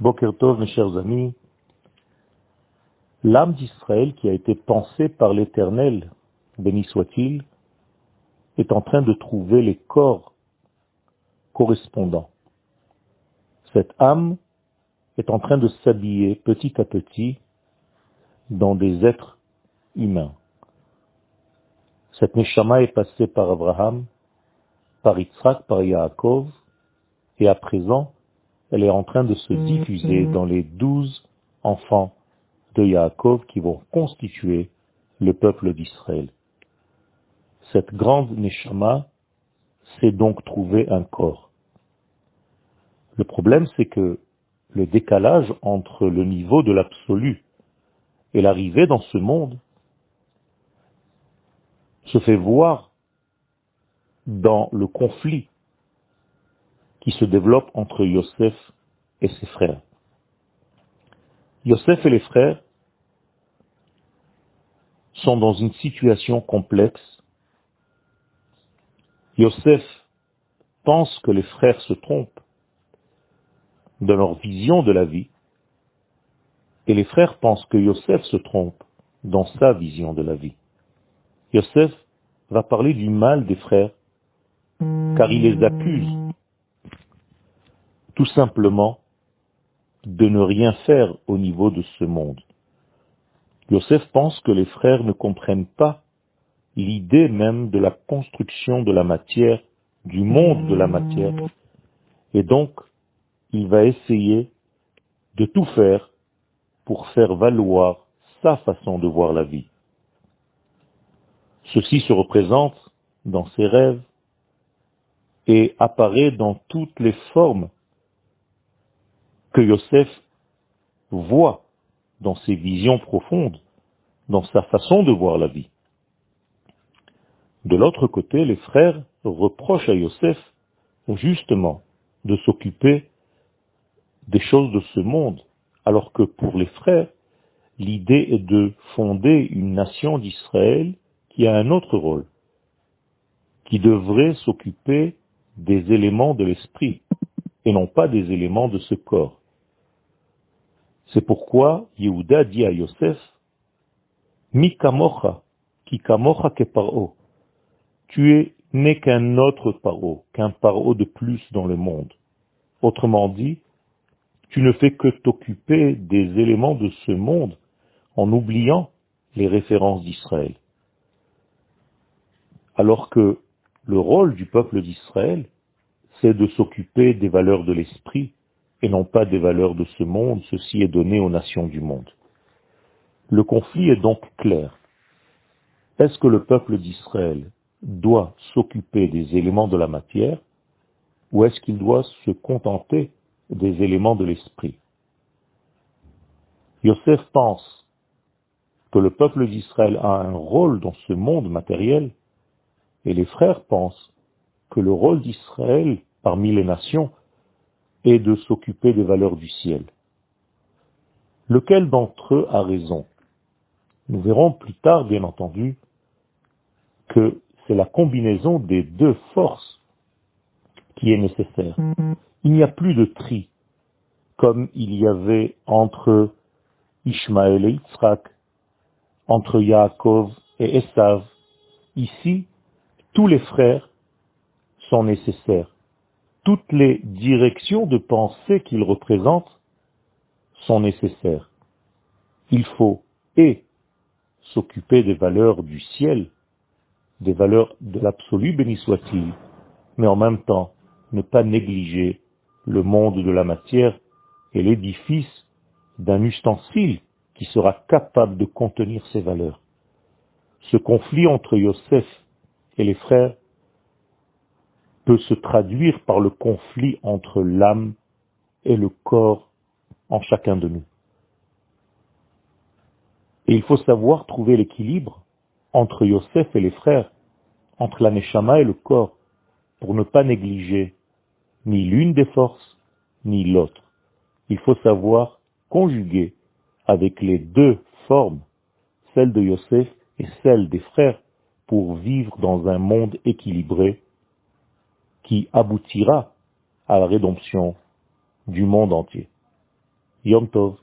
Boker Tov, mes chers amis, l'âme d'Israël qui a été pensée par l'Éternel, béni soit-il, est en train de trouver les corps correspondants. Cette âme est en train de s'habiller petit à petit dans des êtres humains. Cette Neshama est passée par Abraham, par Yitzhak, par Yaakov, et à présent, elle est en train de se diffuser dans les douze enfants de Yaakov qui vont constituer le peuple d'Israël. Cette grande Neshama s'est donc trouvé un corps. Le problème, c'est que le décalage entre le niveau de l'absolu et l'arrivée dans ce monde se fait voir dans le conflit qui se développe entre Yosef et ses frères. Yosef et les frères sont dans une situation complexe. Yosef pense que les frères se trompent dans leur vision de la vie, et les frères pensent que Yosef se trompe dans sa vision de la vie. Yosef va parler du mal des frères, car il les accuse tout simplement de ne rien faire au niveau de ce monde. Yosef pense que les frères ne comprennent pas l'idée même de la construction de la matière, du monde de la matière, et donc il va essayer de tout faire pour faire valoir sa façon de voir la vie. Ceci se représente dans ses rêves et apparaît dans toutes les formes que Yosef voit dans ses visions profondes, dans sa façon de voir la vie. De l'autre côté, les frères reprochent à Yosef justement de s'occuper des choses de ce monde, alors que pour les frères, l'idée est de fonder une nation d'Israël qui a un autre rôle, qui devrait s'occuper des éléments de l'esprit et non pas des éléments de ce corps. C'est pourquoi Yehuda dit à Yosef, Mi kamocha, ki kamocha ke paro. Tu es n'est qu'un autre paro, qu'un paro de plus dans le monde. Autrement dit, tu ne fais que t'occuper des éléments de ce monde en oubliant les références d'Israël. Alors que le rôle du peuple d'Israël, c'est de s'occuper des valeurs de l'esprit, et non pas des valeurs de ce monde, ceci est donné aux nations du monde. Le conflit est donc clair. Est-ce que le peuple d'Israël doit s'occuper des éléments de la matière ou est-ce qu'il doit se contenter des éléments de l'esprit? Yosef pense que le peuple d'Israël a un rôle dans ce monde matériel et les frères pensent que le rôle d'Israël parmi les nations et de s'occuper des valeurs du ciel. Lequel d'entre eux a raison? Nous verrons plus tard, bien entendu, que c'est la combinaison des deux forces qui est nécessaire. Il n'y a plus de tri, comme il y avait entre Ishmaël et Yitzhak, entre Yaakov et Esav. Ici, tous les frères sont nécessaires toutes les directions de pensée qu'il représente sont nécessaires. Il faut et s'occuper des valeurs du ciel, des valeurs de l'absolu, béni soit-il, mais en même temps ne pas négliger le monde de la matière et l'édifice d'un ustensile qui sera capable de contenir ces valeurs. Ce conflit entre Yosef et les frères se traduire par le conflit entre l'âme et le corps en chacun de nous. Et il faut savoir trouver l'équilibre entre Yosef et les frères, entre la Neshama et le corps, pour ne pas négliger ni l'une des forces, ni l'autre. Il faut savoir conjuguer avec les deux formes, celle de Yosef et celle des frères, pour vivre dans un monde équilibré qui aboutira à la rédemption du monde entier. Yom Tov.